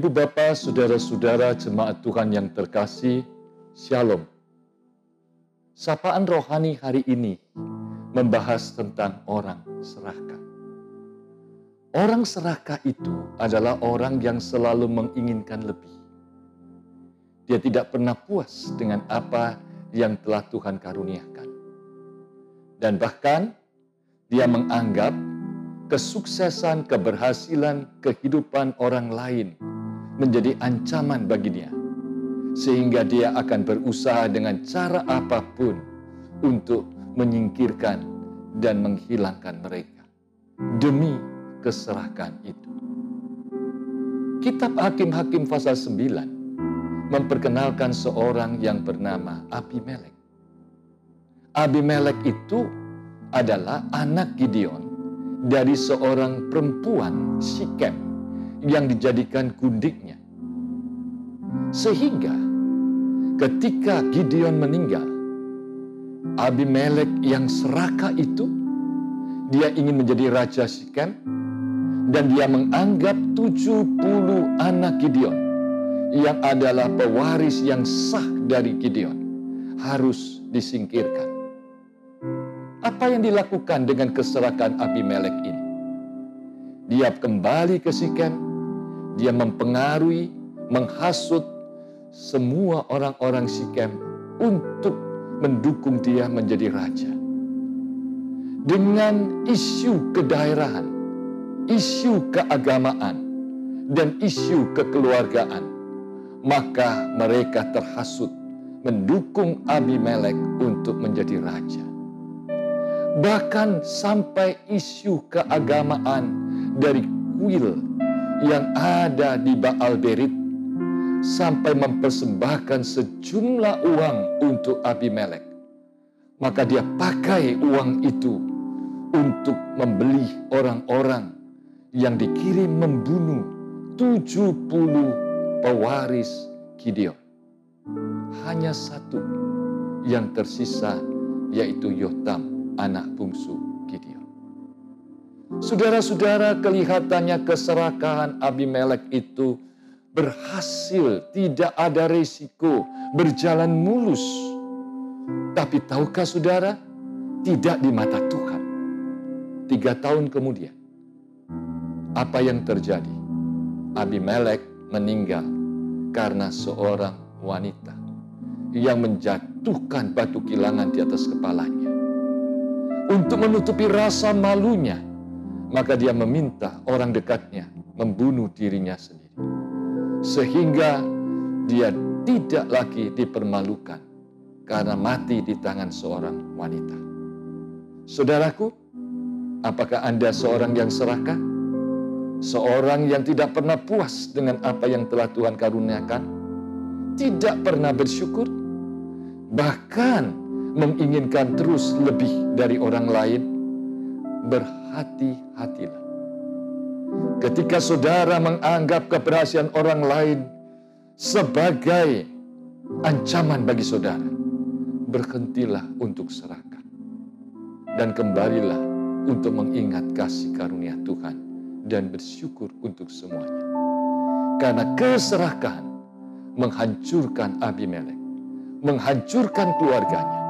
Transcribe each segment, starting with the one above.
Ibu bapa, saudara-saudara jemaat Tuhan yang terkasih, Shalom. Sapaan rohani hari ini membahas tentang orang serakah. Orang serakah itu adalah orang yang selalu menginginkan lebih. Dia tidak pernah puas dengan apa yang telah Tuhan karuniakan. Dan bahkan dia menganggap kesuksesan, keberhasilan, kehidupan orang lain menjadi ancaman bagi dia. Sehingga dia akan berusaha dengan cara apa pun untuk menyingkirkan dan menghilangkan mereka. Demi keserahkan itu. Kitab Hakim-Hakim pasal 9 memperkenalkan seorang yang bernama Abimelek. Abimelek itu adalah anak Gideon dari seorang perempuan Sikem yang dijadikan gundiknya. Sehingga ketika Gideon meninggal, Abimelek yang serakah itu, dia ingin menjadi raja Sikem, dan dia menganggap 70 anak Gideon yang adalah pewaris yang sah dari Gideon harus disingkirkan. Apa yang dilakukan dengan keserakan Abimelek ini? Dia kembali ke Sikem, dia mempengaruhi, menghasut semua orang-orang Sikem untuk mendukung dia menjadi raja. Dengan isu kedaerahan, isu keagamaan, dan isu kekeluargaan, maka mereka terhasut mendukung Abimelek untuk menjadi raja. Bahkan sampai isu keagamaan dari kuil yang ada di Baal Berit sampai mempersembahkan sejumlah uang untuk Abimelek. Maka dia pakai uang itu untuk membeli orang-orang yang dikirim membunuh 70 pewaris Gideon. Hanya satu yang tersisa yaitu Yotam, anak bungsu Gideon. Saudara-saudara, kelihatannya keserakahan Abimelek itu berhasil, tidak ada resiko, berjalan mulus. Tapi tahukah saudara, tidak di mata Tuhan. Tiga tahun kemudian, apa yang terjadi? Abimelek meninggal karena seorang wanita yang menjatuhkan batu kilangan di atas kepalanya. Untuk menutupi rasa malunya, maka dia meminta orang dekatnya membunuh dirinya sendiri. Sehingga dia tidak lagi dipermalukan karena mati di tangan seorang wanita. Saudaraku, apakah Anda seorang yang serakah? Seorang yang tidak pernah puas dengan apa yang telah Tuhan karuniakan, tidak pernah bersyukur, bahkan menginginkan terus lebih dari orang lain, berhati-hatilah. Ketika saudara menganggap keberhasilan orang lain sebagai ancaman bagi saudara, berhentilah untuk serakah dan kembalilah untuk mengingat kasih karunia Tuhan dan bersyukur untuk semuanya. Karena keserakahan menghancurkan Abimelek, menghancurkan keluarganya,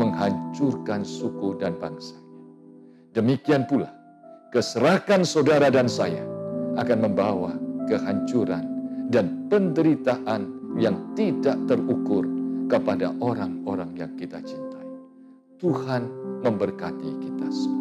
menghancurkan suku dan bangsanya. Demikian pula, keserakan saudara dan saya akan membawa kehancuran dan penderitaan yang tidak terukur kepada orang-orang yang kita cintai. Tuhan memberkati kita semua.